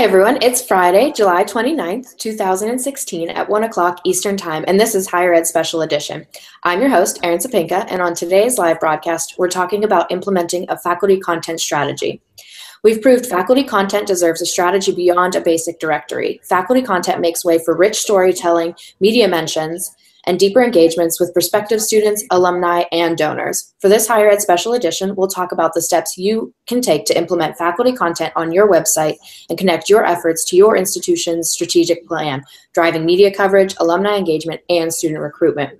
Hi, everyone. It's Friday, July 29th, 2016 at 1 o'clock Eastern Time, and this is Higher Ed Special Edition. I'm your host, Erin Supinka, and on today's live broadcast, we're talking about implementing a faculty content strategy. We've proved faculty content deserves a strategy beyond a basic directory. Faculty content makes way for rich storytelling, media mentions, and deeper engagements with prospective students, alumni, and donors. For this Higher Ed Special Edition, we'll talk about the steps you can take to implement faculty content on your website and connect your efforts to your institution's strategic plan, driving media coverage, alumni engagement, and student recruitment.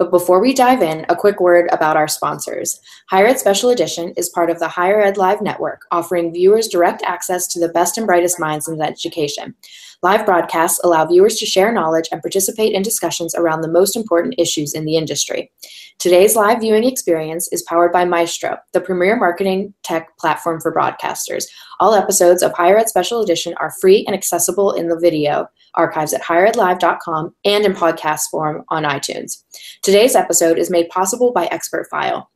But before we dive in, a quick word about our sponsors. Higher Ed Special Edition is part of the Higher Ed Live Network, offering viewers direct access to the best and brightest minds in education. Live broadcasts allow viewers to share knowledge and participate in discussions around the most important issues in the industry. Today's live viewing experience is powered by Maestro, the premier marketing tech platform for broadcasters. All episodes of Higher Ed Special Edition are free and accessible in the video archives at higheredlive.com and in podcast form on iTunes. Today's episode is made possible by Expert File.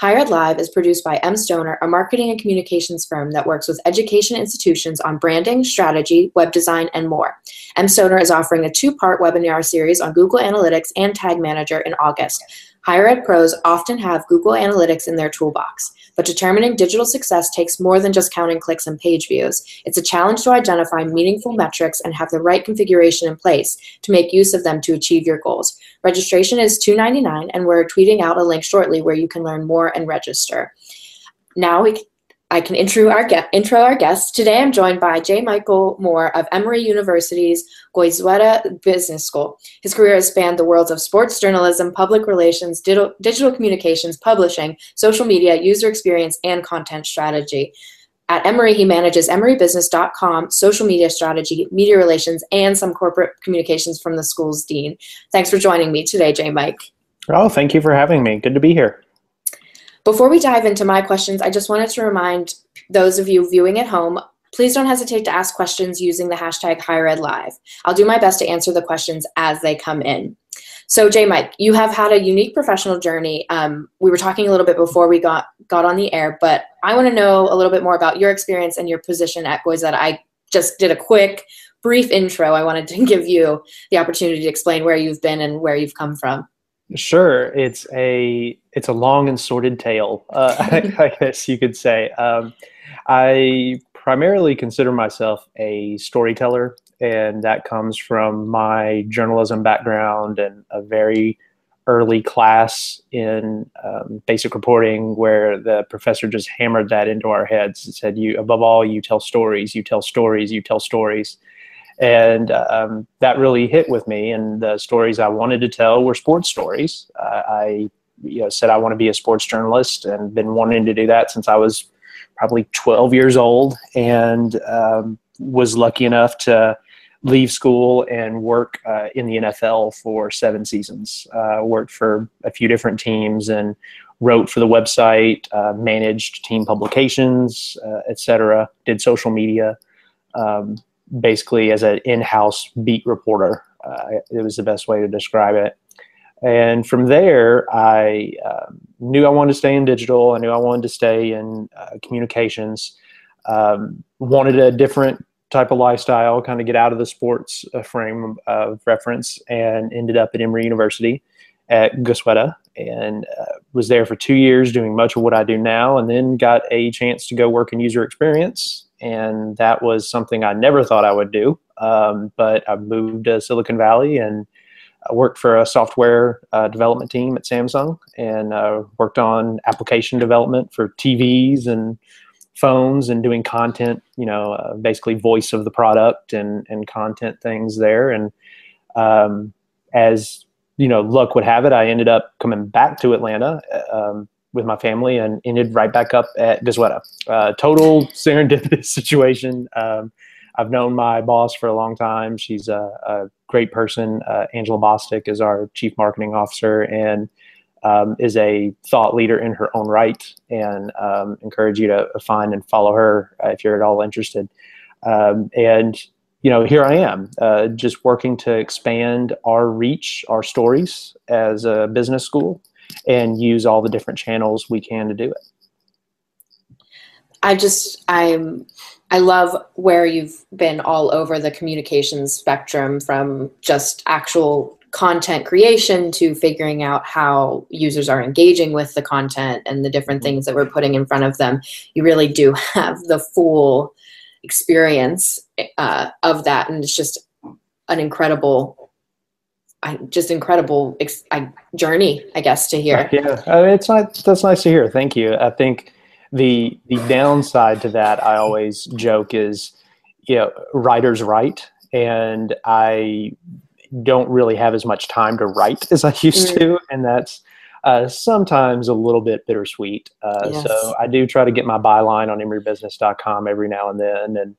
Higher Ed Live is produced by M. Stoner, a marketing and communications firm that works with education institutions on branding, strategy, web design, and more. M. Stoner is offering a two part webinar series on Google Analytics and Tag Manager in August. Higher ed pros often have Google Analytics in their toolbox, but determining digital success takes more than just counting clicks and page views. It's a challenge to identify meaningful metrics and have the right configuration in place to make use of them to achieve your goals. Registration is $2.99, and we're tweeting out a link shortly where you can learn more and register. Now we I can intro our, intro our guests. Today I'm joined by J. Michael Moore of Emory University's Goizueta Business School. His career has spanned the worlds of sports journalism, public relations, digital, digital communications, publishing, social media, user experience, and content strategy. At Emory, he manages emorybusiness.com, social media strategy, media relations, and some corporate communications from the school's dean. Thanks for joining me today, J. Mike. Oh, thank you for having me. Good to be here. Before we dive into my questions, I just wanted to remind those of you viewing at home please don't hesitate to ask questions using the hashtag HigherEdLive. I'll do my best to answer the questions as they come in. So, Jay Mike, you have had a unique professional journey. Um, we were talking a little bit before we got got on the air, but I want to know a little bit more about your experience and your position at Goizueta. I just did a quick, brief intro. I wanted to give you the opportunity to explain where you've been and where you've come from. Sure, it's a it's a long and sordid tale, uh, I, I, guess you could say. Um, I primarily consider myself a storyteller, and that comes from my journalism background and a very early class in um, basic reporting where the professor just hammered that into our heads and said you above all you tell stories you tell stories you tell stories and um, that really hit with me. And the stories I wanted to tell were sports stories. Uh, I you know, said I want to be a sports journalist and been wanting to do that since I was probably 12 years old, and um, was lucky enough to leave school and work uh, in the NFL for seven seasons. Uh, worked for a few different teams and wrote for the website, uh, managed team publications, uh, etc. Did social media. Um, basically as an in-house beat reporter. Uh, it was the best way to describe it. And from there, I uh, knew I wanted to stay in digital. I knew I wanted to stay in uh, communications. Um, wanted a different type of lifestyle, kind of get out of the sports uh, frame of reference, and ended up at Emory University at Goizueta and uh, was there for two years doing much of what I do now, and then got a chance to go work in user experience and that was something I never thought I would do. Um, but I moved to Silicon Valley and I worked for a software uh, development team at Samsung and uh, worked on application development for TVs and phones and doing content, you know, uh, basically voice of the product and, and content things there. And um, as, you know, luck would have it, I ended up coming back to Atlanta um, with my family and ended right back up at Goizueta. Uh, total serendipitous situation. Um, I've known my boss for a long time. She's a, a great person. Uh, Angela Bostic is our chief marketing officer and um, is a thought leader in her own right. And um, encourage you to find and follow her uh, if you're at all interested. Um, and you know, here I am, uh, just working to expand our reach, our stories as a business school and use all the different channels we can to do it. I just I'm I love where you've been all over the communications spectrum from just actual content creation to figuring out how users are engaging with the content and the different things that we're putting in front of them. You really do have the full experience uh, of that, and it's just an incredible, I, just incredible ex- I, journey, I guess, to hear. Yeah, I mean, it's not, that's nice to hear. Thank you. I think the the downside to that, I always joke, is you know, writers write, and I don't really have as much time to write as I used mm. to, and that's uh, sometimes a little bit bittersweet. Uh, yes. So I do try to get my byline on emorybusiness.com every now and then, and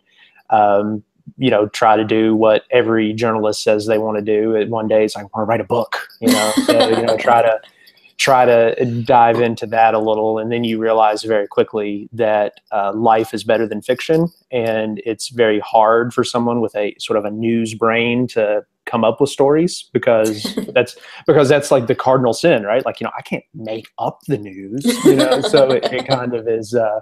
um, you know, try to do what every journalist says they want to do. One day, it's like I want to write a book. You know, so, you know, try to try to dive into that a little and then you realize very quickly that uh, life is better than fiction and it's very hard for someone with a sort of a news brain to come up with stories because that's because that's like the cardinal sin right like you know i can't make up the news you know so it, it kind of is uh,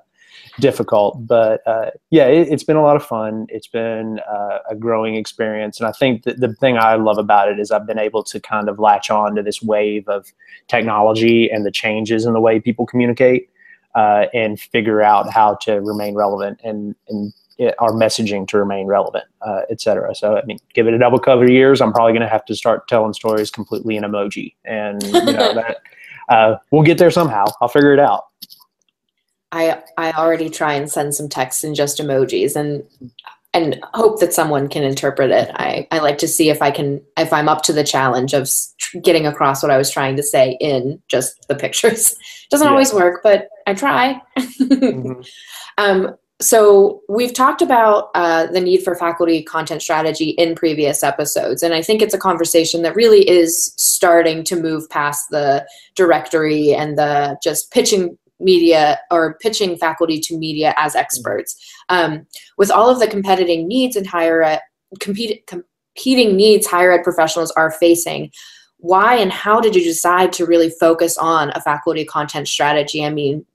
difficult. But uh, yeah, it, has been a lot of fun. It's been uh, a growing experience, and I think that the thing I love about it is I've been able to kind of latch on to this wave of technology and the changes in the way people communicate, uh, and figure out how to remain relevant and and our messaging to remain relevant, uh, et cetera. So, I mean, give it a double cover years. I'm probably going to have to start telling stories completely in emoji, and you know that uh, we'll get there somehow. I'll figure it out. I I already try and send some texts in just emojis and and hope that someone can interpret it. I, I like to see if I can if I'm up to the challenge of getting across what I was trying to say in just the pictures. Doesn't yeah. always work, but I try. mm-hmm. um, so we've talked about uh, the need for faculty content strategy in previous episodes and i think it's a conversation that really is starting to move past the directory and the just pitching media or pitching faculty to media as experts. Um, with all of the competing needs and higher ed, compete, competing needs higher ed professionals are facing, why and how did you decide to really focus on a faculty content strategy? I mean,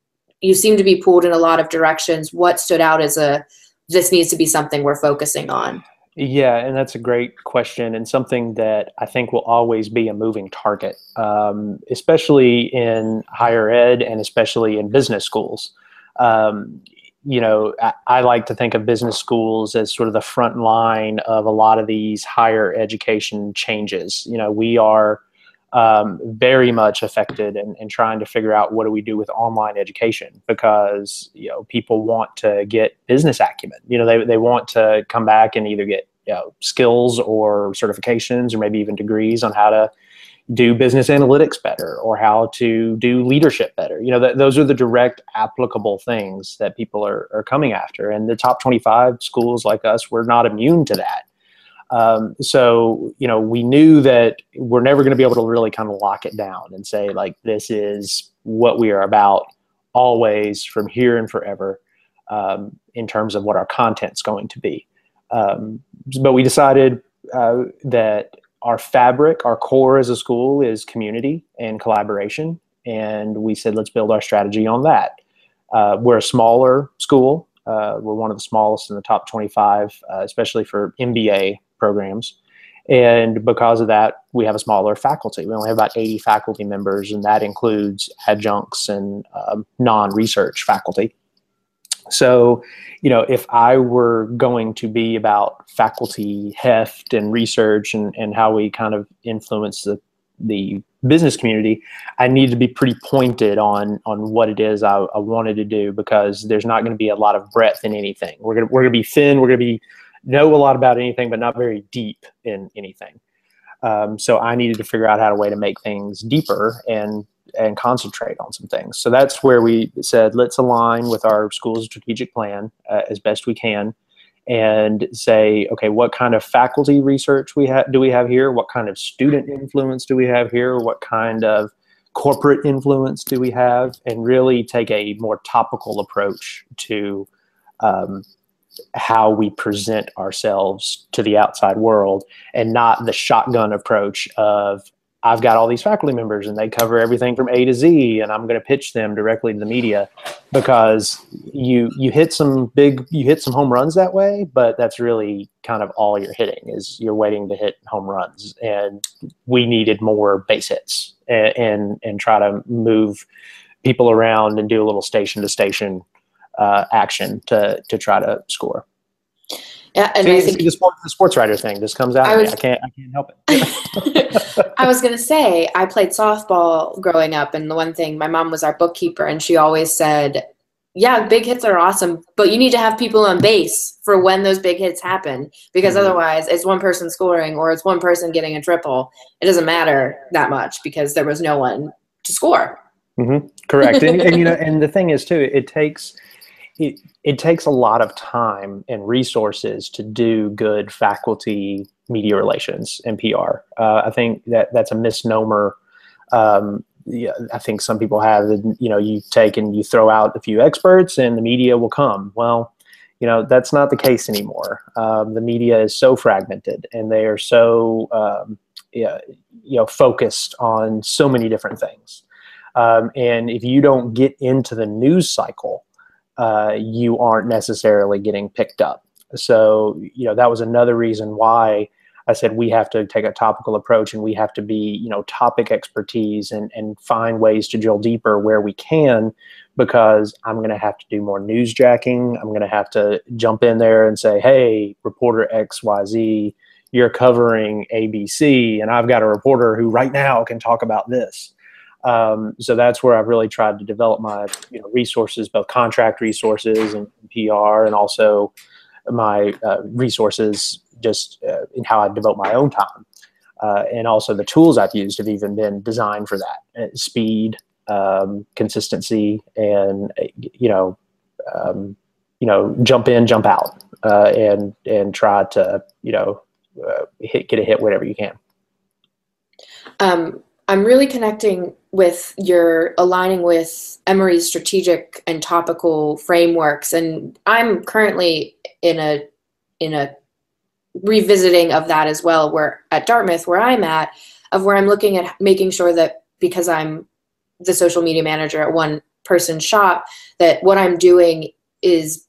you seem to be pulled in a lot of directions. What stood out as a this needs to be something we're focusing on? Yeah, and that's a great question, and something that I think will always be a moving target, um, especially in higher ed and especially in business schools. Um, you know, I, I, like to think of business schools as sort of the front line of a lot of these higher education changes. You know, we are um, very much affected and, trying to figure out what do we do with online education because you know people want to get business acumen. You know they, they want to come back and either get you know, skills or certifications or maybe even degrees on how to do business analytics better or how to do leadership better. You know th- those are the direct applicable things that people are, are coming after. And the top 25 schools like us we're not immune to that um, so, you know, we knew that we're never going to be able to really kind of lock it down and say, like, this is what we are about always from here and forever um, in terms of what our content's going to be. Um, but we decided uh, that our fabric, our core as a school is community and collaboration. And we said, let's build our strategy on that. Uh, we're a smaller school. Uh, we're one of the smallest in the top 25, uh, especially for MBA programs. And because of that, we have a smaller faculty. We only have about 80 faculty members, and that includes adjuncts and um, non research faculty. So, you know, if I were going to be about faculty heft and research and, and how we kind of influence the, the business community, I need to be pretty pointed on on what it is I, I wanted to do because there's not going to be a lot of breadth in anything. We're gonna we're gonna be thin. We're gonna be know a lot about anything, but not very deep in anything. Um, so I needed to figure out how to way to make things deeper and and concentrate on some things. So that's where we said let's align with our school's strategic plan uh, as best we can, and say okay, what kind of faculty research we have do we have here? What kind of student influence do we have here? What kind of corporate influence do we have? And really take a more topical approach to um, how we present ourselves to the outside world and not the shotgun approach of I've got all these faculty members and they cover everything from A to Z, and I'm going to pitch them directly to the media. Because you you hit some big you hit some home runs that way, but that's really kind of all you're hitting is you're waiting to hit home runs, and we needed more base hits and and, and try to move people around and do a little station to station uh, action to to try to score. Yeah, and see, I think the, sport, the sports writer thing just comes out. I, was, I can't. I can't help it. I was gonna say I played softball growing up, and the one thing my mom was our bookkeeper, and she always said, "Yeah, big hits are awesome, but you need to have people on base for when those big hits happen, because mm-hmm. otherwise, it's one person scoring or it's one person getting a triple. It doesn't matter that much because there was no one to score." Mm-hmm. Correct, and, and you know, and the thing is too, it takes it, it takes a lot of time and resources to do good faculty media relations and PR. Uh, I think that that's a misnomer. Um, yeah, I think some people have, you know, you take and you throw out a few experts and the media will come. Well, you know, that's not the case anymore. Um, the media is so fragmented and they are so, um, yeah, you know, focused on so many different things. Um, and if you don't get into the news cycle, uh, you aren't necessarily getting picked up. So, you know, that was another reason why I said we have to take a topical approach and we have to be, you know, topic expertise and, and find ways to drill deeper where we can because I'm going to have to do more newsjacking. I'm going to have to jump in there and say, hey, reporter XYZ, you're covering ABC, and I've got a reporter who right now can talk about this. Um, so that's where I've really tried to develop my you know, resources, both contract resources and PR, and also my uh, resources just uh, in how I devote my own time. Uh, and also the tools I've used have even been designed for that uh, speed, um, consistency, and you know, um, you know, jump in, jump out, uh, and and try to you know uh, hit, get a hit whenever you can. Um, I'm really connecting with your aligning with Emory's strategic and topical frameworks, and I'm currently in a in a revisiting of that as well. Where at Dartmouth, where I'm at, of where I'm looking at making sure that because I'm the social media manager at one person shop, that what I'm doing is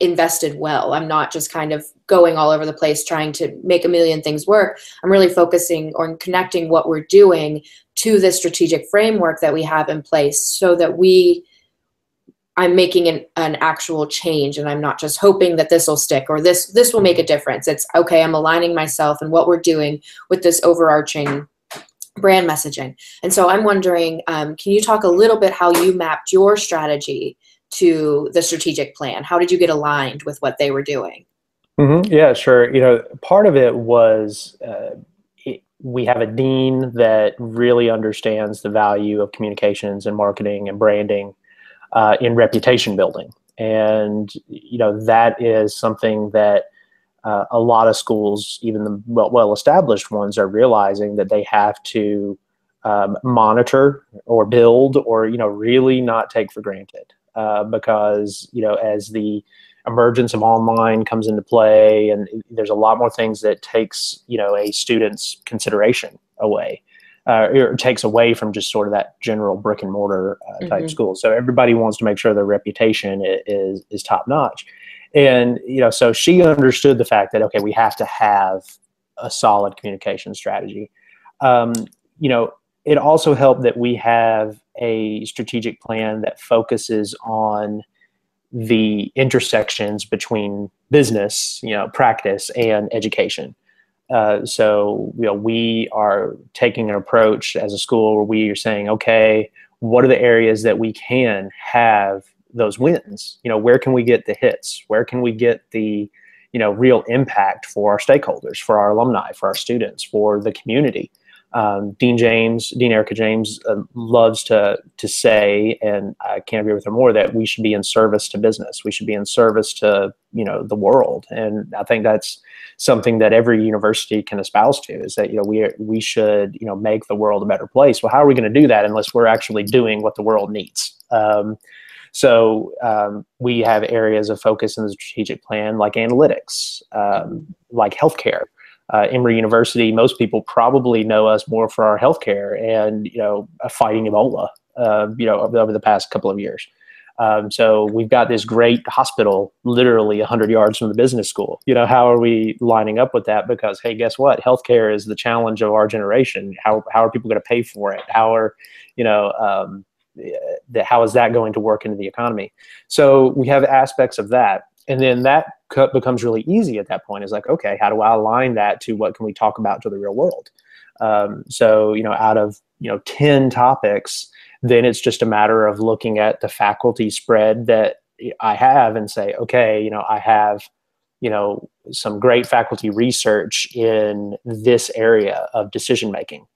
invested well. I'm not just kind of going all over the place trying to make a million things work. I'm really focusing on connecting what we're doing to the strategic framework that we have in place so that we I'm making an, an actual change and I'm not just hoping that this will stick or this this will make a difference. It's okay, I'm aligning myself and what we're doing with this overarching brand messaging. And so I'm wondering, um, can you talk a little bit how you mapped your strategy to the strategic plan? How did you get aligned with what they were doing? Mm-hmm. Yeah, sure. You know, part of it was uh, it, we have a dean that really understands the value of communications and marketing and branding uh, in reputation building, and you know that is something that uh, a lot of schools, even the well established ones, are realizing that they have to um, monitor or build or you know really not take for granted uh, because you know as the emergence of online comes into play and there's a lot more things that takes you know a student's consideration away uh, or takes away from just sort of that general brick and mortar uh, type mm-hmm. school. So everybody wants to make sure their reputation is is top notch and you know so she understood the fact that okay we have to have a solid communication strategy. Um, you know it also helped that we have a strategic plan that focuses on the intersections between business, you know, practice and education. Uh, so, you know, we are taking an approach as a school where we are saying, okay, what are the areas that we can have those wins? You know, where can we get the hits? Where can we get the, you know, real impact for our stakeholders, for our alumni, for our students, for the community? Um, Dean James, Dean Erika James, uh, loves to to say, and I can't agree with her more, that we should be in service to business. We should be in service to you know the world, and I think that's something that every university can espouse to is that you know we we should you know make the world a better place. Well, how are we going to do that unless we're actually doing what the world needs? Um, so um, we have areas of focus in the strategic plan like analytics, um, like healthcare, uh, Emory University, most people probably know us more for our healthcare and you know fighting Ebola. Uh, you know over, the past couple of years. Um, so we've got this great hospital literally 100 yards from the business school. You know, how are we lining up with that? Because, hey, guess what? Healthcare is the challenge of our generation. How, how are people going to pay for it? How are, you know, um, the, how is that going to work into the economy? So we have aspects of that. And then that becomes really easy at that point is like, okay, how do I align that to what can we talk about to the real world? Um, so, you know, out of, you know, 10 topics, then it's just a matter of looking at the faculty spread that I have and say, okay, you know, I have, you know, some great faculty research in this area of decision making.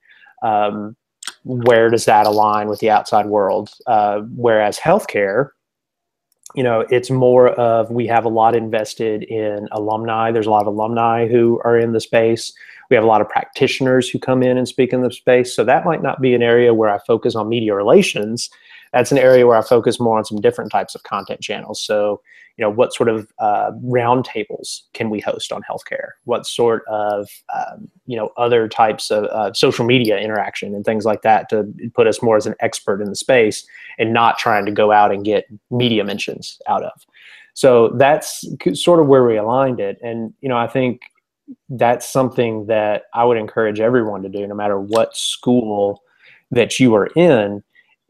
Um, where does that align with the outside world? Uh, whereas healthcare, you know, it's more of we have a lot invested in alumni. There's a lot of alumni who are in the space. We have a lot of practitioners who come in and speak in the space. So that might not be an area where I focus on media relations. That's an area where I focus more on some different types of content channels. So, you know, what sort of uh, roundtables can we host on healthcare? What sort of, um, you know, other types of uh, social media interaction and things like that to put us more as an expert in the space and not trying to go out and get media mentions out of. So that's sort of where we aligned it. And, you know, I think that's something that I would encourage everyone to do, no matter what school that you are in,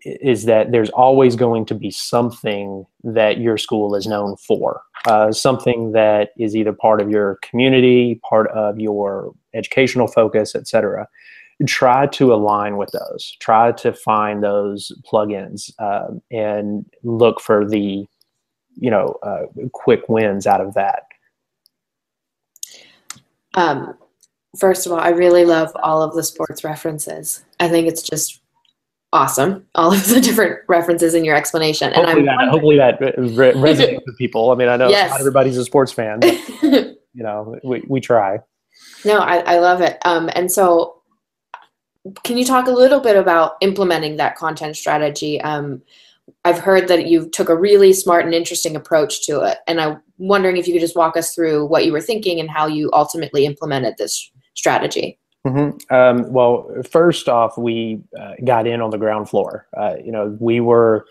is that there's always going to be something that your school is known for, uh, something that is either part of your community, part of your educational focus, etc. Try to align with those. Try to find those plugins uh, and look for the, you know, uh, quick wins out of that. Um, first of all, I really love all of the sports references. I think it's just awesome. All of the different references in your explanation. Hopefully and that, hopefully that re- resonates with people. I mean, I know yes. not everybody's a sports fan, but, you know, we, we try. No, I, I love it. Um, and so can you talk a little bit about implementing that content strategy? Um, I've heard that you took a really smart and interesting approach to it, and I'm wondering if you could just walk us through what you were thinking and how you ultimately implemented this strategy. Mm-hmm. Um, well, first off, we uh, got in on the ground floor. Uh, you know, we were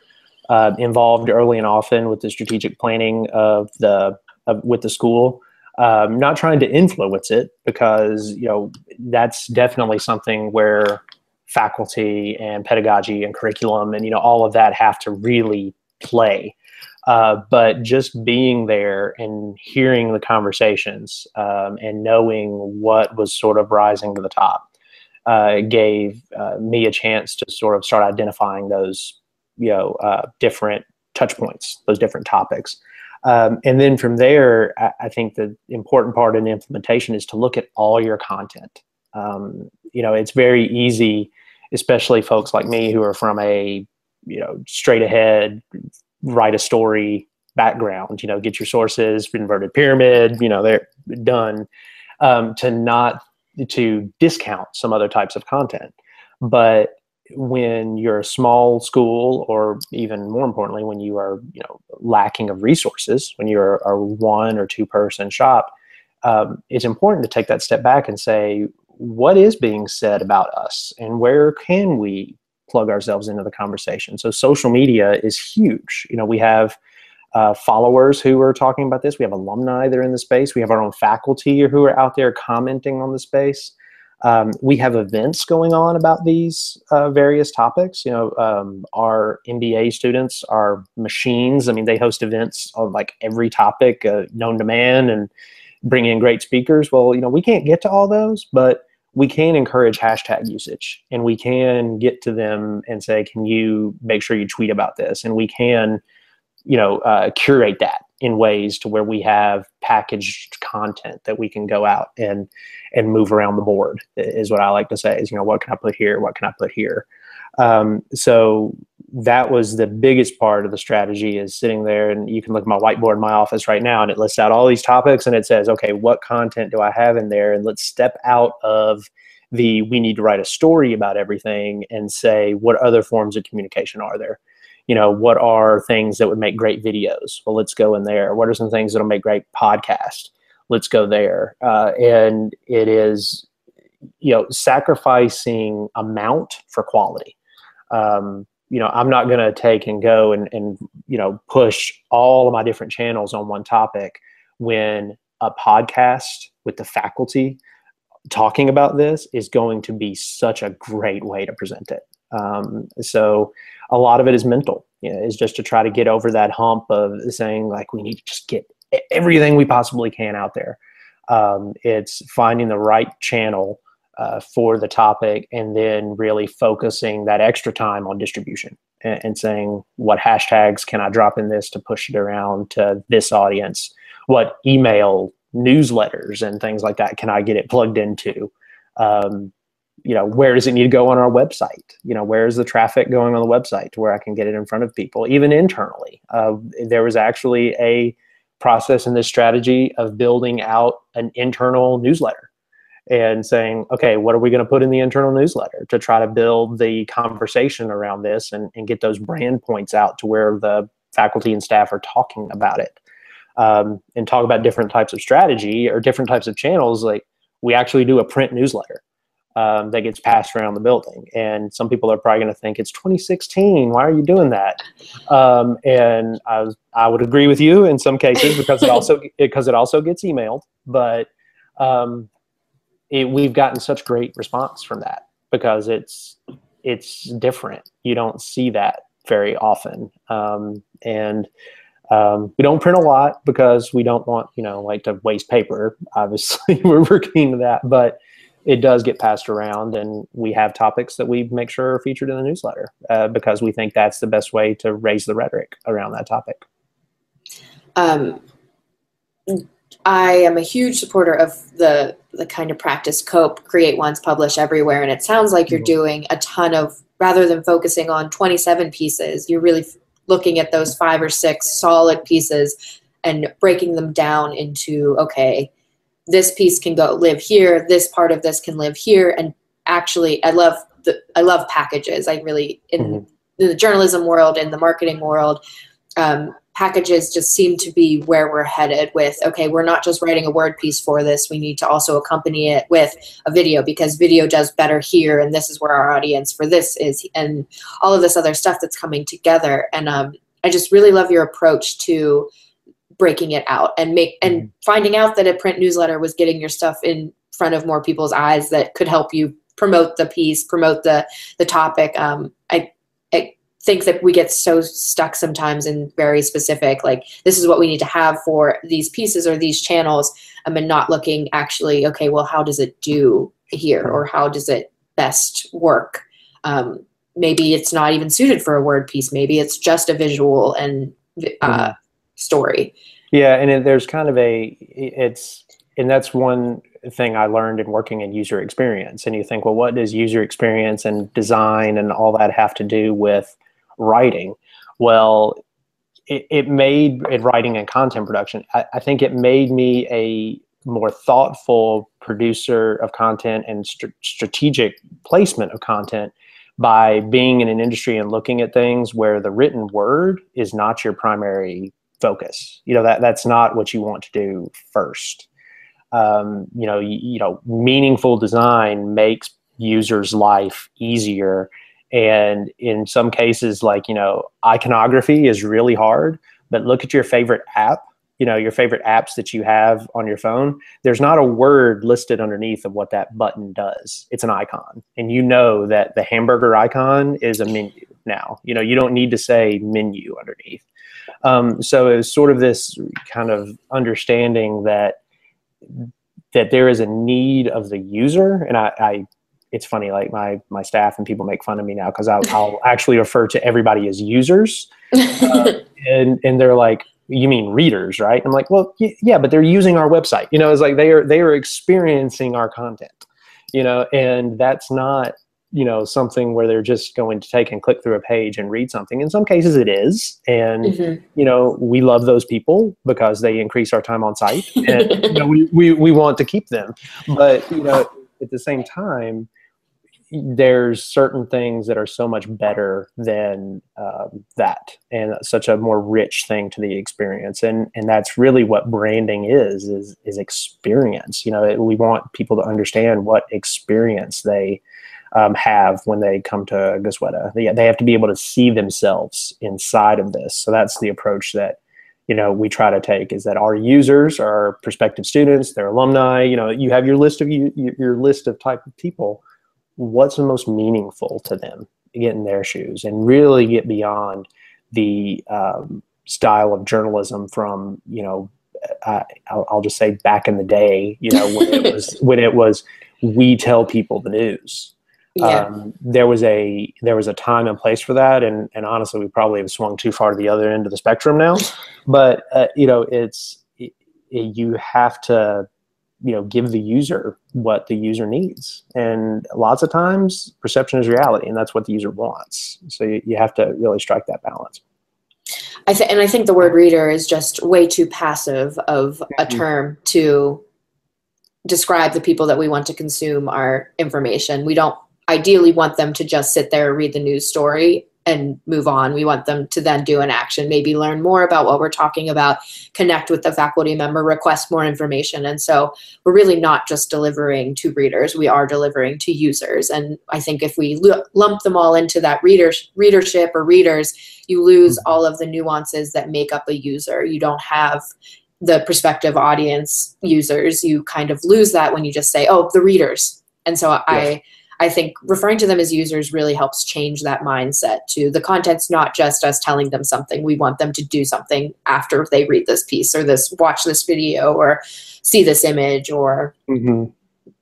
uh, involved early and often with the strategic planning of the of, with the school. Um, not trying to influence it because you know that's definitely something where faculty and pedagogy and curriculum and you know all of that have to really play uh, but just being there and hearing the conversations um, and knowing what was sort of rising to the top uh, gave uh, me a chance to sort of start identifying those you know uh, different touch points those different topics. Um, and then from there I, I, think the important part in implementation is to look at all your content. Um, you know it's very easy especially folks like me who are from a you know straight ahead write a story background you know get your sources inverted pyramid you know they're done um, to not to discount some other types of content. But when you're a small school or even more importantly when you are you know lacking of resources when you're a one or two person shop um, it's important to take that step back and say what is being said about us and where can we plug ourselves into the conversation. So social media is huge. You know we have uh, followers who are talking about this. We have alumni that are in the space. We have our own faculty who are out there commenting on the space. Um, we have events going on about these uh, various topics. You know um, our mba students are machines. I mean they host events on like every topic uh, known to man and bring in great speakers. Well you know we can't get to all those but we can encourage hashtag usage and we can get to them and say can you make sure you tweet about this? And we can you know uh, curate that in ways to where we have packaged content that we can go out and and move around the board is what i like to say is you know what can i put here? What can i put here? Um, so that was the biggest part of the strategy is sitting there and you can look at my whiteboard in my office right now and it lists out all these topics and it says okay what content do i have in there? And let's step out of the we need to write a story about everything and say what other forms of communication are there? You know what are things that would make great videos? Well let's go in there. What are some things that'll make great podcast let's go there. Uh, and it is, you know, sacrificing amount for quality. Um, you know, I'm not going to take and go and, and, you know, push all of my different channels on one topic when a podcast with the faculty talking about this is going to be such a great way to present it. Um, so a lot of it is mental, you know, is just to try to get over that hump of saying like we need to just get everything we possibly can out there. Um, it's finding the right channel uh, for the topic and then really focusing that extra time on distribution and, and, saying what hashtags can I drop in this to push it around to this audience? What email newsletters and things like that can I get it plugged into? Um, you know, where does it need to go on our website? You know, where is the traffic going on the website to where I can get it in front of people, even internally? Uh, there was actually a process in this strategy of building out an internal newsletter and saying, okay, what are we going to put in the internal newsletter to try to build the conversation around this and, and get those brand points out to where the faculty and staff are talking about it um, and talk about different types of strategy or different types of channels. Like we actually do a print newsletter um, that gets passed around the building. And some people are probably going to think it's 2016. Why are you doing that? Um, and I, was, I would agree with you in some cases because it also because it also gets emailed. But um, it, we've gotten such great response from that because it's it's different. You don't see that very often, um, and um, we don't print a lot because we don't want you know like to waste paper. Obviously, we're working to that, but it does get passed around, and we have topics that we make sure are featured in the newsletter uh, because we think that's the best way to raise the rhetoric around that topic. Um, I am a huge supporter of the the kind of practice COPE, create once, publish everywhere, and it sounds like you're mm-hmm. doing a ton of rather than focusing on 27 pieces, you're really looking at those five or six solid pieces and breaking them down into okay, this piece can go live here, this part of this can live here, and actually, I love the I love packages. I really in, mm-hmm. in the journalism world, in the marketing world. Um, packages just seem to be where we're headed with okay we're not just writing a word piece for this we need to also accompany it with a video because video does better here and this is where our audience for this is and all of this other stuff that's coming together and um, i just really love your approach to breaking it out and make and mm-hmm. finding out that a print newsletter was getting your stuff in front of more people's eyes that could help you promote the piece promote the the topic um, think that we get so stuck sometimes in very specific like this is what we need to have for these pieces or these channels um, and not looking actually okay well how does it do here or how does it best work um, maybe it's not even suited for a word piece maybe it's just a visual and uh, mm-hmm. story yeah and it, there's kind of a it's and that's one thing I learned in working in user experience. And you think, well, what does user experience and design and all that have to do with writing. Well, it, it made in writing and content production. I, I, think it made me a more thoughtful producer of content and st- strategic placement of content by being in an industry and looking at things where the written word is not your primary focus. You know that that's not what you want to do first. Um, you know, you, you know, meaningful design makes users' life easier and in some cases, like, you know, iconography is really hard, but look at your favorite app, you know, your favorite apps that you have on your phone. There's not a word listed underneath of what that button does. It's an icon. And you know that the hamburger icon is a menu now. You know, you don't need to say menu underneath. Um, so it was sort of this kind of understanding that that there is a need of the user, and I, I it's funny like my my staff and people make fun of me now because I'll, I'll, actually refer to everybody as users. Uh, and and they're like you mean readers right? I'm like well yeah but they're using our website. You know it's like they are they are experiencing our content you know and that's not you know something where they're just going to take and click through a page and read something. In some cases it is. And mm-hmm. you know we love those people because they increase our time on site. And you know, we, we, we want to keep them. But you know at the same time there's certain things that are so much better than um, that and such a more rich thing to the experience. And and that's really what branding is is is experience. You know it, we want people to understand what experience they um, have when they come to Goizueta. They, they have to be able to see themselves inside of this. So that's the approach that you know we try to take is that our users our prospective students their alumni you know you have your list of you your list of type of people what's the most meaningful to them get in their shoes and really get beyond the um, style of journalism from you know I, will just say back in the day you know when it was when it was we tell people the news yeah. Um, there was a there was a time and place for that and and honestly we probably have swung too far to the other end of the spectrum now but uh, you know it's it, you have to you know give the user what the user needs and lots of times perception is reality and that's what the user wants so you, you have to really strike that balance I th- and I think the word reader is just way too passive of a mm-hmm. term to describe the people that we want to consume our information. We don't ideally want them to just sit there, read the news story, and move on. We want them to then do an action, maybe learn more about what we're talking about, connect with the faculty member, request more information. And so we're really not just delivering to readers, we are delivering to users. And I think if we lump them all into that readers, readership or readers, you lose mm-hmm. all of the nuances that make up a user. You don't have the prospective audience users. You kind of lose that when you just say, oh, the readers. And so yes. I I think referring to them as users really helps change that mindset to the content's not just us telling them something. We want them to do something after they read this piece or this watch this video or see this image or mm-hmm.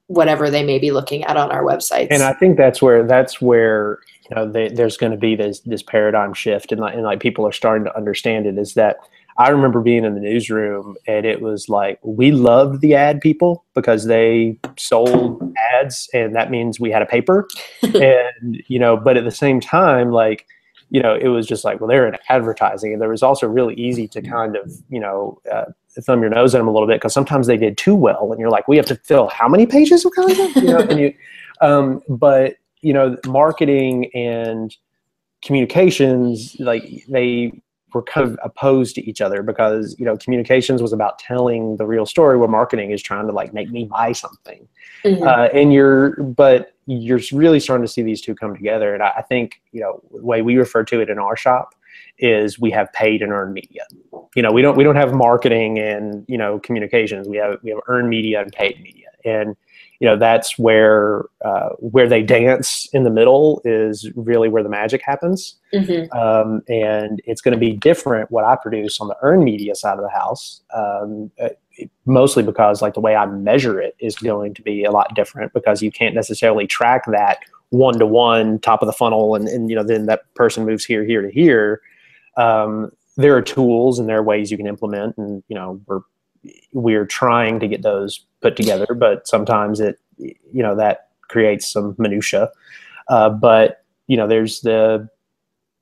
whatever they may be looking at on our website. And I think that's where that's where you know they, there's going to be this this paradigm shift and like, and like people are starting to understand it is that I remember being in the newsroom and it was like we loved the ad people because they sold ads and that means we had a paper. And you know but at the same time like you know it was just like well they're in advertising and there was also really easy to kind of you know uh, thumb your nose at them a little bit because sometimes they did too well and you're like we have to fill how many pages of content? You know and you um, but you know marketing and communications like they were kind of opposed to each other because you know communications was about telling the real story where marketing is trying to like make me buy something. Mm-hmm. uh, and you're but you're really starting to see these two come together. And I, I, think you know the way we refer to it in our shop is we have paid and earned media. You know we don't we don't have marketing and you know communications. We have we have earned media and paid media. And you know that's where uh, where they dance in the middle is really where the magic happens mm-hmm. um, and it's going to be different what i produce on the earned media side of the house um, uh, mostly because like the way i measure it is going to be a lot different because you can't necessarily track that one to one top of the funnel and, and you know then that person moves here here to here um, there are tools and there are ways you can implement and you know we're we're trying to get those put together, but sometimes it, you know, that creates some minutia. Uh, but you know, there's the,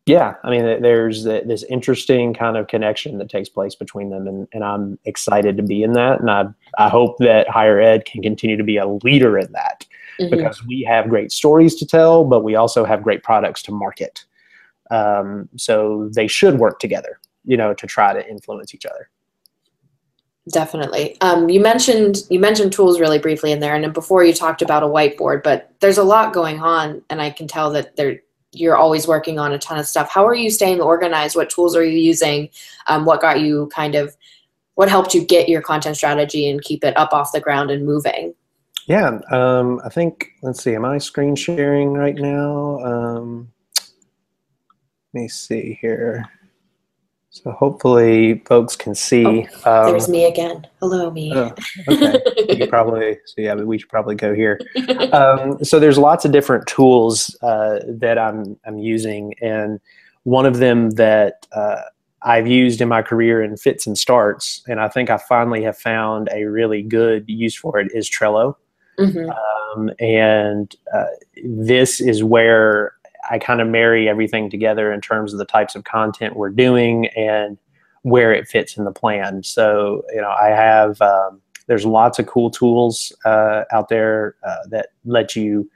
yeah, I mean, there's the, this interesting kind of connection that takes place between them, and, and I'm excited to be in that, and I I hope that higher ed can continue to be a leader in that mm-hmm. because we have great stories to tell, but we also have great products to market. Um, so they should work together, you know, to try to influence each other. Definitely. Um, you mentioned you mentioned tools really briefly in there, and before you talked about a whiteboard. But there's a lot going on, and I can tell that there you're always working on a ton of stuff. How are you staying organized? What tools are you using? Um, what got you kind of what helped you get your content strategy and keep it up off the ground and moving? Yeah, um, I think let's see. Am I screen sharing right now? Um, let me see here. So hopefully folks can see. Oh, um, there's me again. Hello, me. Oh, okay. you probably so yeah, we should probably go here. Um, so there's lots of different tools uh, that I'm I'm using, and one of them that uh, I've used in my career in fits and starts, and I think I finally have found a really good use for it is Trello. Mm-hmm. Um, and uh, this is where I kind of marry everything together in terms of the types of content we're doing and where it fits in the plan. So, you know, I have, um, there's lots of cool tools uh, out there uh, that let you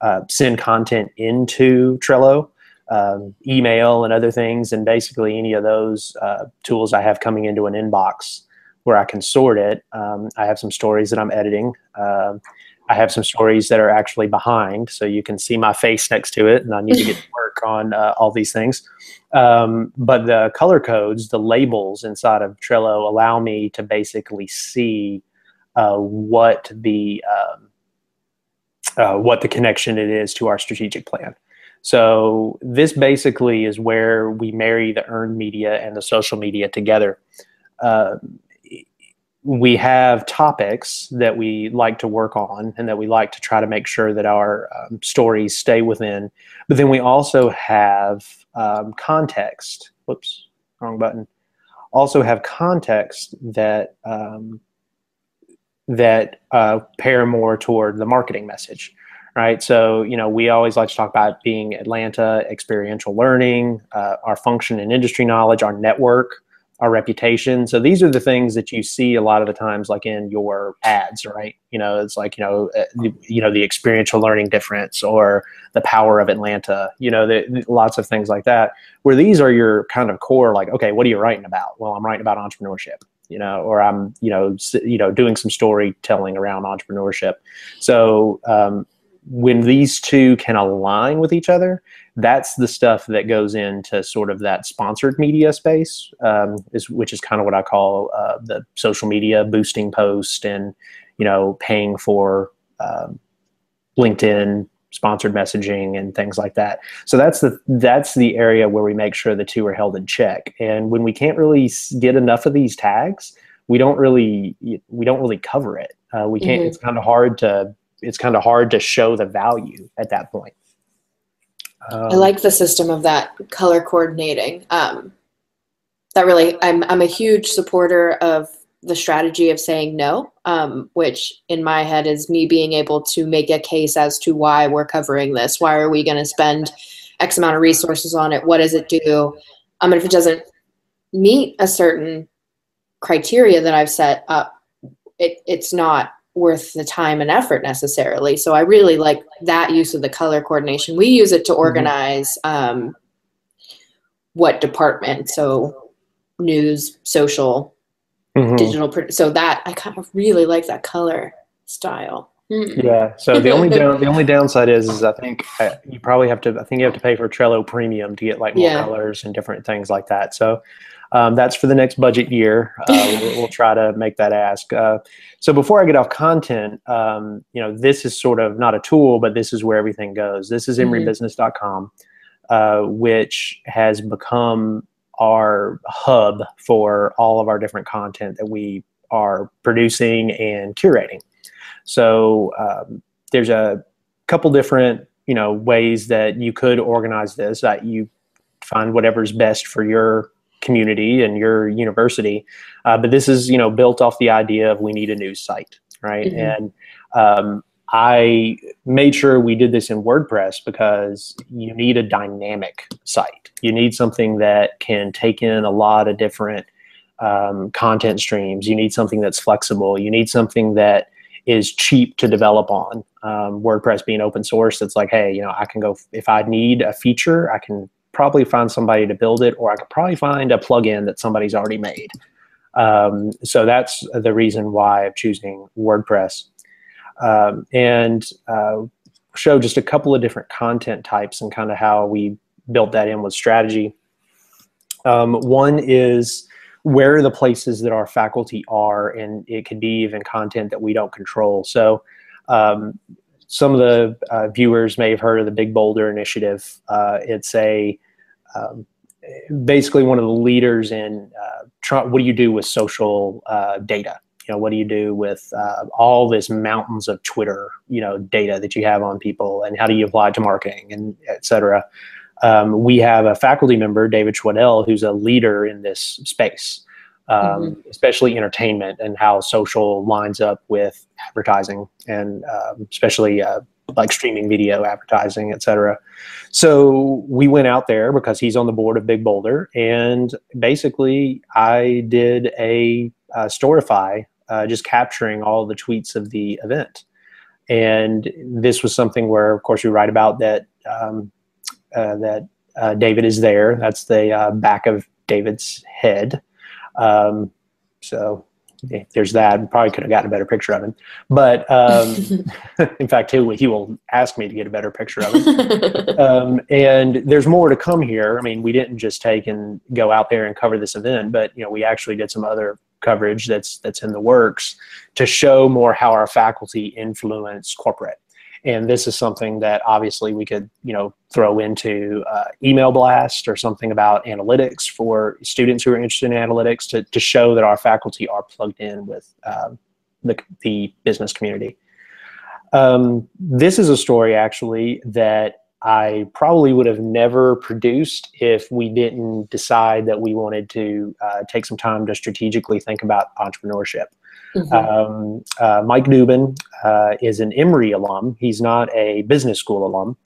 uh, send content into Trello, um, email, and other things. And basically, any of those uh, tools I have coming into an inbox where I can sort it. Um, I have some stories that I'm editing. Uh, I have some stories that are actually behind, so you can see my face next to it, and I need to get to work on uh, all these things. Um, but the color codes, the labels inside of Trello allow me to basically see uh, what the um, uh, what the connection it is to our strategic plan. So this basically is where we marry the earned media and the social media together. We have topics that we like to work on and that we like to try to make sure that our um, stories stay within. But then we also have um, context. Whoops, wrong button. Also have context that um, that uh, pair more toward the marketing message, right? So you know we always like to talk about being Atlanta, experiential learning, uh, our function and industry knowledge, our network our reputation. So these are the things that you see a lot of the times, like in your ads, right? You know, it's like you know, uh, you know, the experiential learning difference or the power of Atlanta. You know, the, lots of things like that. Where these are your kind of core, like, okay, what are you writing about? Well, I'm writing about entrepreneurship. You know, or I'm you know, you know, doing some storytelling around entrepreneurship. So um, when these two can align with each other, that's the stuff that goes into sort of that sponsored media space, um, is which is kind of what I call uh, the social media boosting post and you know paying for um, LinkedIn sponsored messaging and things like that. So that's the that's the area where we make sure the two are held in check. And when we can't really get enough of these tags, we don't really we don't really cover it. Uh, we can't. Mm-hmm. It's kind of hard to it's kind of hard to show the value at that point. Um, I like the system of that color coordinating. Um, that really, I'm I'm a huge supporter of the strategy of saying no, um, which in my head is me being able to make a case as to why we're covering this. Why are we going to spend X amount of resources on it? What does it do? Um, and if it doesn't meet a certain criteria that I've set up, it, it's not worth the time and effort necessarily. So I really like that use of the color coordination. We use it to mm-hmm. organize um, what department. So news, social, mm-hmm. digital. So that I kind of really like that color style. Mm. Yeah. So the only down, the only downside is, is I think uh, you probably have to. I think you have to pay for Trello Premium to get like more yeah. colors and different things like that. So um, that's for the next budget year. Uh, we'll, we'll, try to make that ask. Uh, so before I get off content, um, you know, this is sort of not a tool, but this is where everything goes. This is emorybusiness.com, uh, which has become our hub for all of our different content that we are producing and curating. So um, there's a couple different, you know, ways that you could organize this. That you find whatever's best for your community and your university. Uh, but this is, you know, built off the idea of we need a new site, right? Mm-hmm. And um, I made sure we did this in WordPress because you need a dynamic site. You need something that can take in a lot of different um, content streams. You need something that's flexible. You need something that is cheap to develop on. Um, WordPress being open source, it's like, hey, you know, I can go if I need a feature, I can probably find somebody to build it, or I could probably find a plugin that somebody's already made. Um, so that's the reason why I'm choosing WordPress. Um, and uh, show just a couple of different content types and kind of how we built that in with strategy. Um, one is where are the places that our faculty are, and it could be even content that we don't control. So um, some of the uh, viewers may have heard of the Big Boulder Initiative. Uh, it's a um, basically one of the leaders in uh, what do you do with social uh, data? You know, what do you do with uh, all this mountains of Twitter, you know, data that you have on people, and how do you apply it to marketing and et cetera? Um, we have a faculty member, David Schweidel, who's a leader in this space, um, mm-hmm. especially entertainment and how social lines up with advertising, and um, especially uh, like streaming video advertising, et cetera. So we went out there because he's on the board of Big Boulder, and basically I did a, a Storify, uh, just capturing all the tweets of the event. and this was something where, of course, we write about that um, uh, that uh, David is there. That's the uh, back of David's head. Um, so there's that. Probably could have gotten a better picture of him, but um, in fact, he, he will ask me to get a better picture of him. um, and there's more to come here. I mean, we didn't just take and go out there and cover this event, but you know, we actually did some other coverage that's that's in the works to show more how our faculty influence corporate and this is something that obviously we could you know throw into uh, email blast or something about analytics for students who are interested in analytics to, to show that our faculty are plugged in with um, the, the business community. Um, this is a story actually that I probably would have never produced if we didn't decide that we wanted to uh, take some time to strategically think about entrepreneurship. Mm-hmm. Um, uh, Mike Dubin uh, is an Emory alum. He's not a business school alum,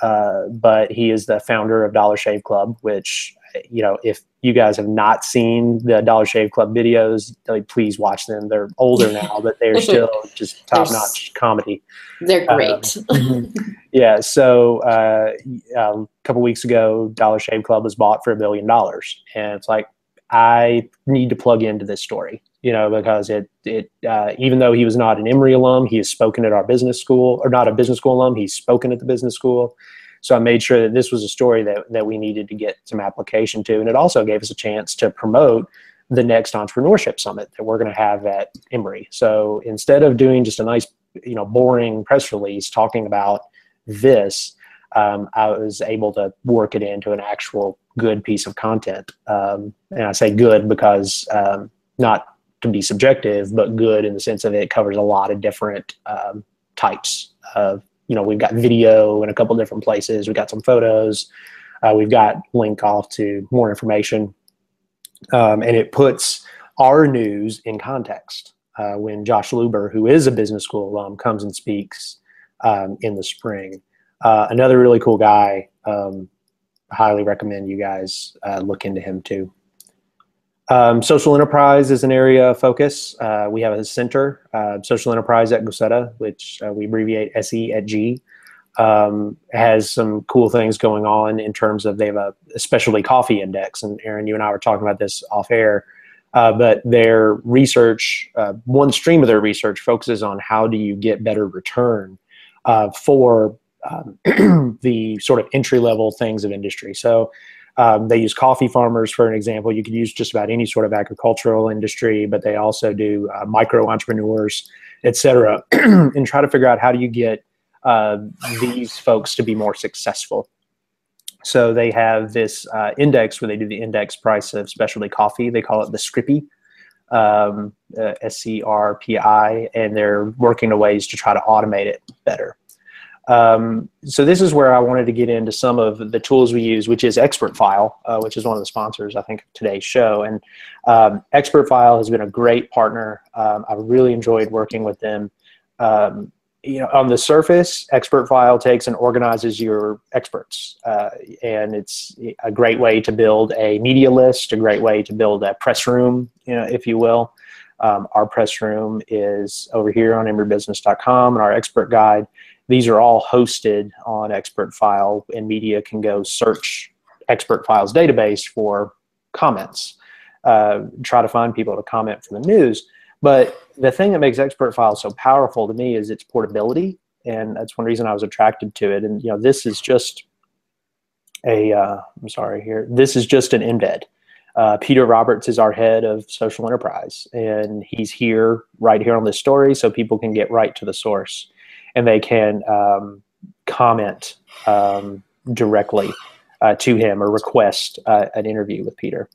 uh, but he is the founder of Dollar Shave Club, which, you know, if you guys have not seen the Dollar Shave Club videos, like, please watch them. They're older now, but they're still just top notch comedy. They're um, great. Um, yeah. So uh, a couple weeks ago, Dollar Shave Club was bought for a billion dollars. And it's like, I need to plug into this story you know, because it it uh, even though he was not an Emory alum, he has spoken at our business school, or not a business school alum, he's spoken at the business school. So I made sure that this was a story that that we needed to get some application to, and it also gave us a chance to promote the next entrepreneurship summit that we're going to have at Emory. So instead of doing just a nice, you know, boring press release talking about this, um, I was able to work it into an actual good piece of content. Um, and I say good because um, not to be subjective, but good in the sense of it covers a lot of different um, types of, you know, we've got video in a couple different places. We've got some photos. Uh, we've got link off to more information. Um, and it puts our news in context. Uh, when Josh Luber, who is a business school alum, comes and speaks um, in the spring. Uh, another really cool guy. Um, highly recommend you guys uh, look into him too. Um, social enterprise is an area of focus. Uh, we have a center, uh, social enterprise at Goizueta, which uh, we abbreviate SE at G. Um, has some cool things going on in terms of they have a, a specialty coffee index. And Erin, you and I were talking about this off air. Uh, but their research, uh, one stream of their research focuses on how do you get better return uh, for um, the sort of entry level things of industry. So um, they use coffee farmers for an example. You could use just about any sort of agricultural industry, but they also do uh, micro entrepreneurs, et cetera, and try to figure out how do you get uh, these folks to be more successful. So they have this uh, index where they do the index price of specialty coffee. They call it the Scrpi, um, uh, S C R P I, and they're working to ways to try to automate it better. Um, so this is where I wanted to get into some of the tools we use, which is ExpertFile, uh, which is one of the sponsors, I think, of today's show. And um, ExpertFile has been a great partner. Um, I've really enjoyed working with them. Um, you know, on the surface, Expert File takes and organizes your experts, uh, and it's a great way to build a media list, a great way to build a press room, you know, if you will. Um, our press room is over here on emorybusiness.com, and our expert guide these are all hosted on Expert File, and media can go search Expert Files database for comments, uh, try to find people to comment for the news. But the thing that makes ExpertFile so powerful to me is its portability, and that's one reason I was attracted to it. And you know, this is just a uh, I'm sorry here. This is just an embed. Uh, Peter Roberts is our head of social enterprise, and he's here right here on this story, so people can get right to the source and they can um, comment um, directly uh, to him or request uh, an interview with Peter.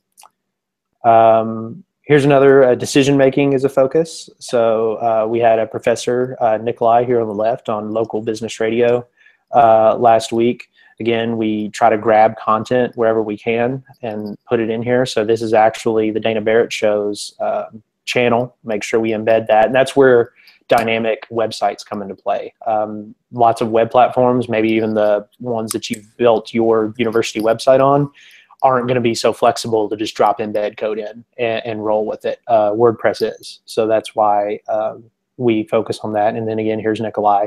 Um, here's another uh, decision making is a focus. So uh, we had a professor, uh, Nikolai, here on the left on local business radio uh, last week. Again, we try to grab content wherever we can and put it in here. So this is actually the Dana Barrett Show's channel. Make sure we embed that. And that's where dynamic websites come into play. Um, lots of web platforms, maybe even the ones that you've built your university website on, aren't going to be so flexible to just drop embed code in and, and roll with it. Uh, WordPress is. So that's why um, we focus on that. And then again, here's Nikolai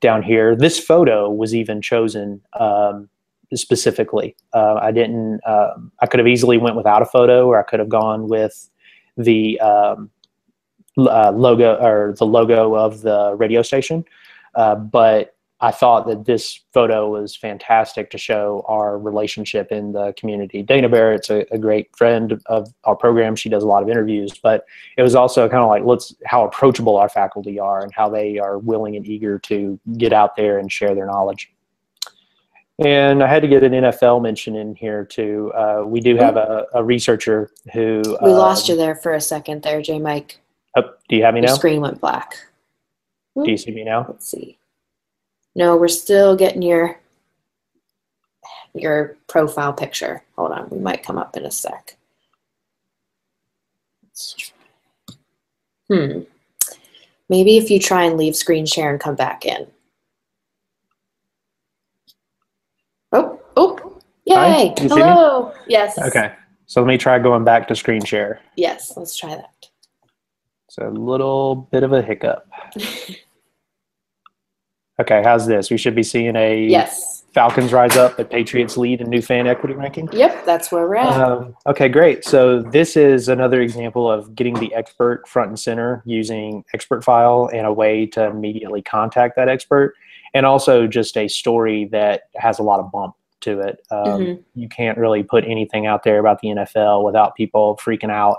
down here. This photo was even chosen um, specifically. Uh, I didn't. Uh, I could have easily went without a photo, or I could have gone with the um, uh, logo or the logo of the radio station. Uh, but I thought that this photo was fantastic to show our relationship in the community. Dana Barrett's a, a great friend of our program. She does a lot of interviews, but it was also kind of like let's how approachable our faculty are and how they are willing and eager to get out there and share their knowledge. And I had to get an NFL mention in here too. Uh, we do have a, a researcher who we lost um, you there for a second there, J. Mike. Oh, do you have me Your now? screen went black. Do you see me now? Let's see. No, we're still getting your your profile picture. Hold on, we might come up in a sec. Hmm. Maybe if you try and leave screen share and come back in. Oh, oh, yay! Hello. Yes. Okay. So let me try going back to screen share. Yes, let's try that. It's a little bit of a hiccup. Okay, how's this? We should be seeing a yes. Falcons rise up, the Patriots lead in new fan equity ranking. Yep, that's where we're at. Um, okay, great. So this is another example of getting the expert front and center using expert file and a way to immediately contact that expert, and also just a story that has a lot of bump to it. Um, mm-hmm. You can't really put anything out there about the NFL without people freaking out.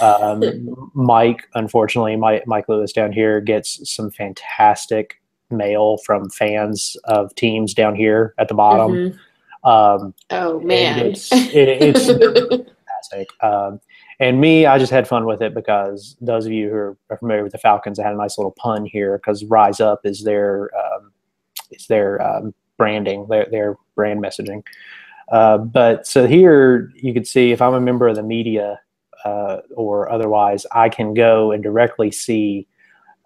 Um, Mike, unfortunately, Mike, Mike Lewis down here gets some fantastic mail from fans of teams down here at the bottom. Mm-hmm. Um, oh man, it's it, it's fantastic. Um, and me, I just had fun with it because those of you who are familiar with the Falcons, I had a nice little pun here because Rise Up is their um, is their um, branding, their their brand messaging. Uh, but so here you can see if I'm a member of the media uh, or otherwise, I can go and directly see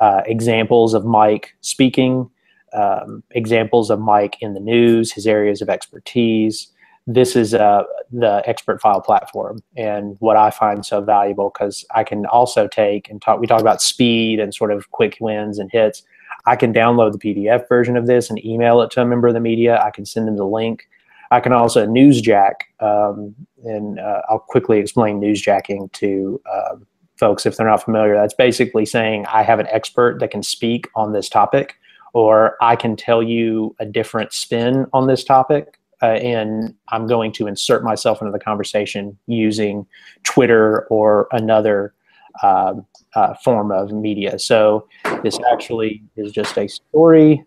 uh, examples of Mike speaking, um, examples of Mike in the news, his areas of expertise. This is uh, the expert file platform, and what I find so valuable because I can also take and talk. We talk about speed and sort of quick wins and hits. I can download the PDF version of this and email it to a member of the media. I can send them the link. I can also newsjack, um, and uh, I'll quickly explain newsjacking to um, folks if they're not familiar. That's basically saying I have an expert that can speak on this topic, or I can tell you a different spin on this topic. Uh, and I'm going to insert myself into the conversation using Twitter or another uh, uh, form of media. So this actually is just a story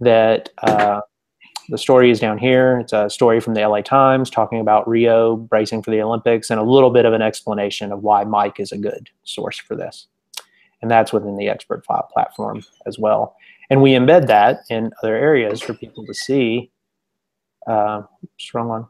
that uh, the story is down here. It's a story from the LA Times talking about Rio bracing for the Olympics and a little bit of an explanation of why Mike is a good source for this. And that's within the expert file platform as well. And we embed that in other areas for people to see. Uh, wrong one.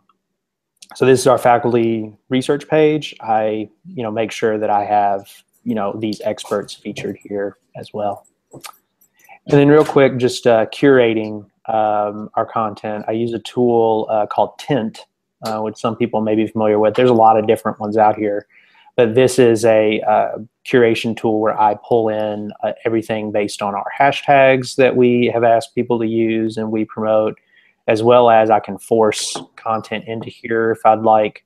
So this is our faculty research page. I, you know, make sure that I have, you know, these experts featured here as well. And then real quick, just uh, curating um, our content. I use a tool uh, called Tint, uh, which some people may be familiar with. There's a lot of different ones out here, but this is a uh, curation tool where I pull in uh, everything based on our hashtags that we have asked people to use and we promote, as well as I can force content into here if I'd like.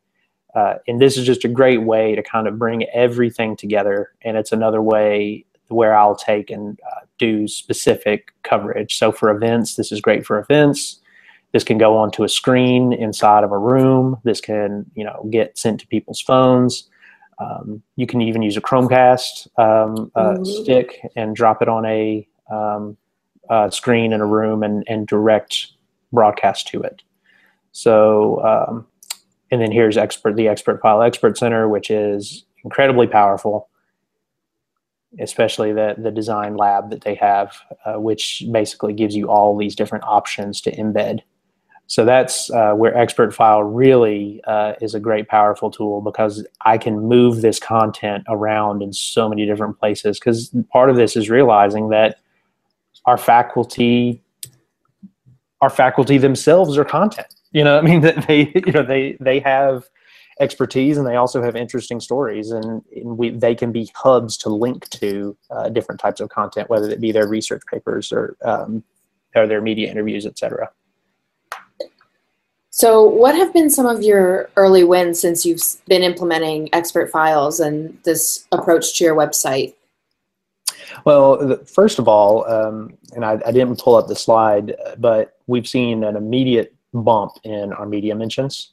Uh, and this is just a great way to kind of bring everything together. And it's another way where I'll take and uh, do specific coverage. So for events, this is great for events. This can go onto a screen inside of a room. This can, you know, get sent to people's phones. Um, you can even use a Chromecast um, uh, mm-hmm. stick and drop it on a um, uh, screen in a room and, and direct broadcast to it. So, um, and then here's expert the expert file expert center, which is incredibly powerful especially the the design lab that they have, uh, which basically gives you all these different options to embed. So that's uh, where Expert File really uh, is a great, powerful tool because I can move this content around in so many different places. Because part of this is realizing that our faculty, our faculty themselves are content. You know, I mean that they, you know, they they have expertise and they also have interesting stories and, and we, they can be hubs to link to uh, different types of content whether it be their research papers or um, or their media interviews etc so what have been some of your early wins since you've been implementing expert files and this approach to your website? Well first of all um, and I, I didn't pull up the slide but we've seen an immediate bump in our media mentions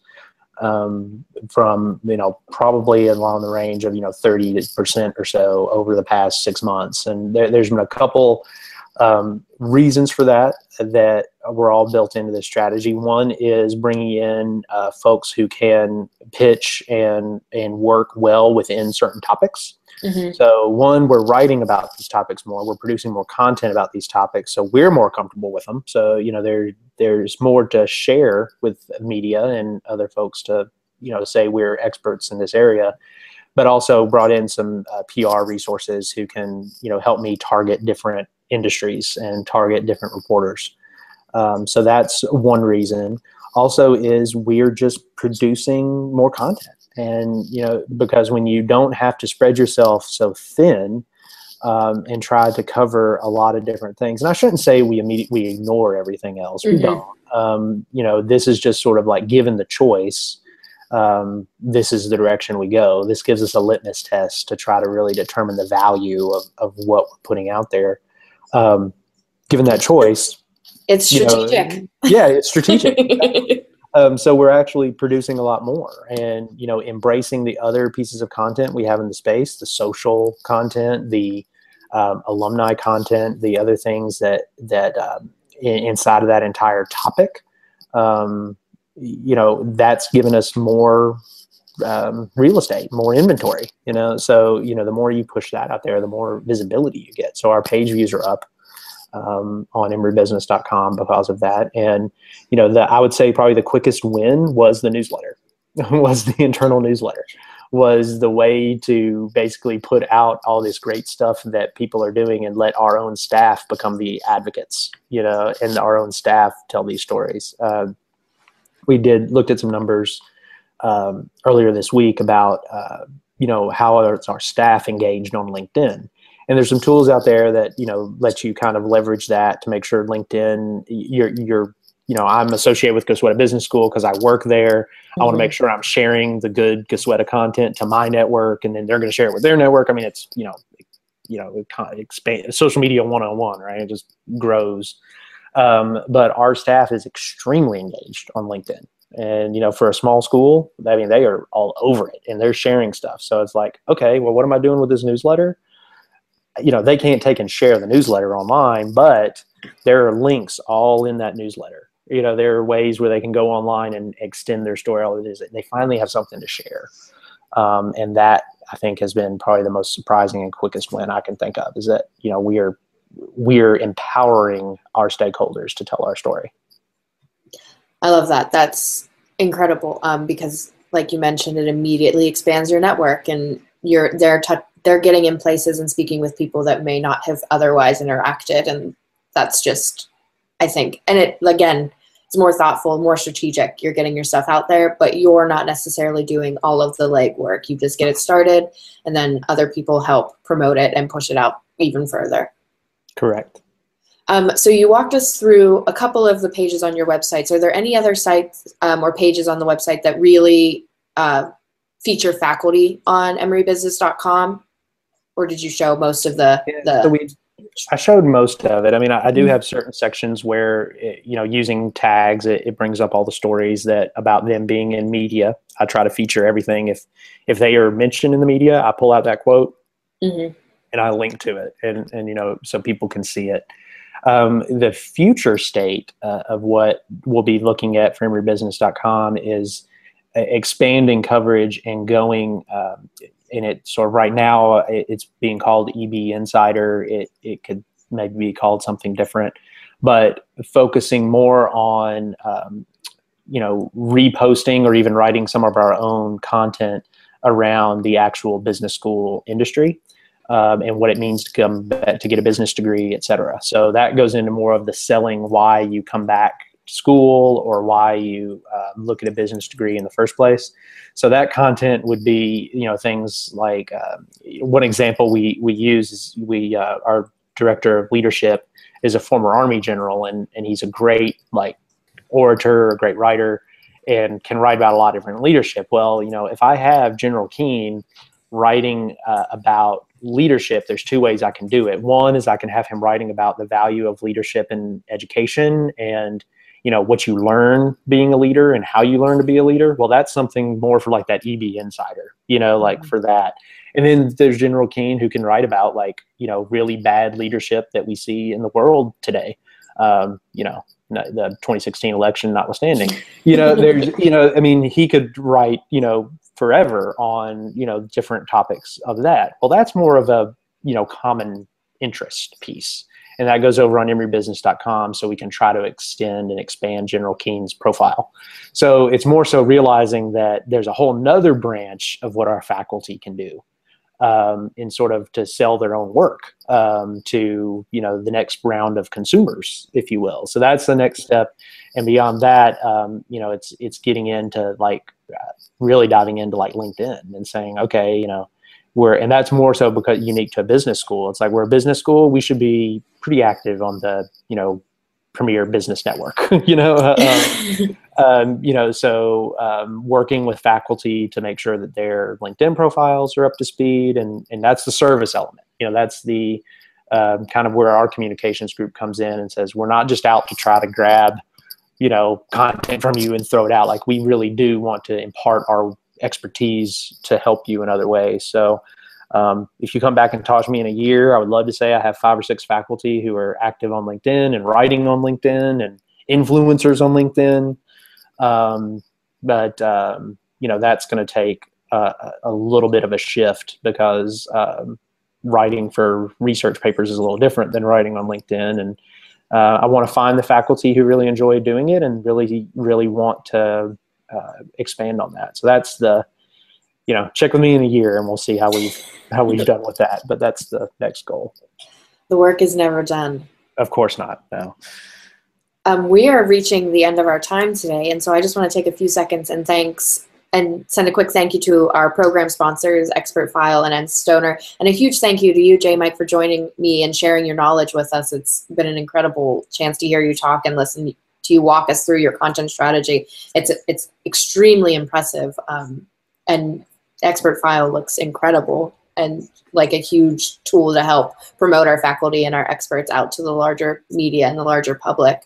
um, from you know probably along the range of you know 30 percent or so over the past six months. And there, has been a couple um, reasons for that that were all built into this strategy. One is bringing in uh, folks who can pitch and and work well within certain topics Mm-hmm. So, one, we're writing about these topics more. We're producing more content about these topics, so we're more comfortable with them. So, you know, there there's more to share with media and other folks to, you know, say we're experts in this area. But also brought in some uh, PR resources who can, you know, help me target different industries and target different reporters. Um, so that's one reason. Also, is we're just producing more content and you know because when you don't have to spread yourself so thin um, and try to cover a lot of different things and i shouldn't say we immediately we ignore everything else mm-hmm. we don't. Um, you know this is just sort of like given the choice um, this is the direction we go. This gives us a litmus test to try to really determine the value of, of what we're putting out there. Um, given that choice it's strategic you know, yeah it's strategic Um, so we're actually producing a lot more and, you know, embracing the other pieces of content we have in the space, the social content, the um, alumni content, the other things that, that um, in, inside of that entire topic, um, you know, that's given us more um, real estate, more inventory, you know, so, you know, the more you push that out there, the more visibility you get. So our page views are up um, on emorybusiness.com because of that. And, you know, the, I would say probably the quickest win was the newsletter, was the internal newsletter, was the way to basically put out all this great stuff that people are doing and let our own staff become the advocates, you know, and our own staff tell these stories. Uh, we did looked at some numbers um, earlier this week about, uh, you know, how our, our staff engaged on LinkedIn and there's some tools out there that you know let you kind of leverage that to make sure linkedin you're you're you know i'm associated with Goizueta business school because i work there. Mm-hmm. i want to make sure i'm sharing the good Goizueta content to my network and then they're going to share it with their network. I mean it's you know you know it kind of expand social media one-on-one right? It just grows. Um, but our staff is extremely engaged on linkedin. And you know for a small school i mean they are all over it and they're sharing stuff. So it's like okay well what am i doing with this newsletter you know they can't take and share the newsletter online but there are links all in that newsletter. You know there are ways where they can go online and extend their story all it is they finally have something to share. Um, and that i think has been probably the most surprising and quickest win i can think of is that you know we are we're empowering our stakeholders to tell our story. I love that. That's incredible um, because like you mentioned it immediately expands your network and you're they're t- they're getting in places and speaking with people that may not have otherwise interacted. And that's just i think and it again it's more thoughtful more strategic. You're getting your stuff out there but you're not necessarily doing all of the legwork. You just get it started and then other people help promote it and push it out even further. Correct. Um, so you walked us through a couple of the pages on your websites are there any other sites um, or pages on the website that really uh, feature faculty on emorybusiness.com or did you show most of the the? So we, I showed most of it. I mean, I, I do mm-hmm. have certain sections where it, you know using tags, it, it, brings up all the stories that about them being in media. I try to feature everything. If if they are mentioned in the media, I pull out that quote mm-hmm. and I link to it, and and you know so people can see it. Um, the future state uh, of what we'll be looking at for emorybusiness.com is uh, expanding coverage and going um, in it sort of right now it's being called EB Insider. It it could maybe be called something different, but focusing more on um, you know reposting or even writing some of our own content around the actual business school industry. Um, and what it means to come back, to get a business degree, et cetera. So that goes into more of the selling why you come back school or why you uh, look at a business degree in the first place. So that content would be, you know, things like uh, one example we we use is we uh, our director of leadership is a former army general and and he's a great like orator, a great writer, and can write about a lot of different leadership. Well, you know, if I have General Keane writing uh, about leadership, there's two ways I can do it. One is I can have him writing about the value of leadership in education and you know what you learn being a leader and how you learn to be a leader. Well, that's something more for like that EB insider, you know, like mm-hmm. for that. And then there's General Keane who can write about like you know really bad leadership that we see in the world today. Um, you know, the 2016 election notwithstanding. You know, there's, you know, I mean, he could write, you know, forever on, you know, different topics of that. Well, that's more of a, you know, common interest piece. And that goes over on emorybusiness.com so we can try to extend and expand General Keane's profile. So it's more so realizing that there's a whole nother branch of what our faculty can do um, in sort of to sell their own work um, to you know the next round of consumers, if you will. So that's the next step, and beyond that, um, you know, it's it's getting into like uh, really diving into like LinkedIn and saying, okay, you know, we're and that's more so because unique to a business school. It's like we're a business school, we should be pretty active on the you know premier business network you know? Um, um, you know so um, working with faculty to make sure that their linkedin profiles are up to speed and and that's the service element. You know that's the um, kind of where our communications group comes in and says we're not just out to try to grab you know content from you and throw it out. Like we really do want to impart our expertise to help you in other ways so um, if you come back and talk to me in a year, I would love to say I have five or six faculty who are active on LinkedIn and writing on LinkedIn and influencers on LinkedIn. Um, but um, you know that's going to take uh, a little bit of a shift because um, writing for research papers is a little different than writing on LinkedIn. And uh, I want to find the faculty who really enjoy doing it and really, really want to uh, expand on that. So that's the you know, check with me in a year and we'll see how we've how we've done with that. But that's the next goal. The work is never done. Of course not. No. Um, we are reaching the end of our time today, and so I just want to take a few seconds and thanks and send a quick thank you to our program sponsors, Expert File and Stoner, and a huge thank you to you, J. Mike, for joining me and sharing your knowledge with us. It's been an incredible chance to hear you talk and listen you walk us through your content strategy. It's it's extremely impressive, um, and expert file looks incredible and like a huge tool to help promote our faculty and our experts out to the larger media and the larger public.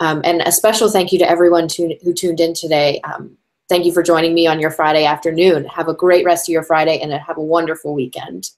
Um, and a special thank you to everyone to, who tuned in today. Um, thank you for joining me on your Friday afternoon. Have a great rest of your Friday and have a wonderful weekend.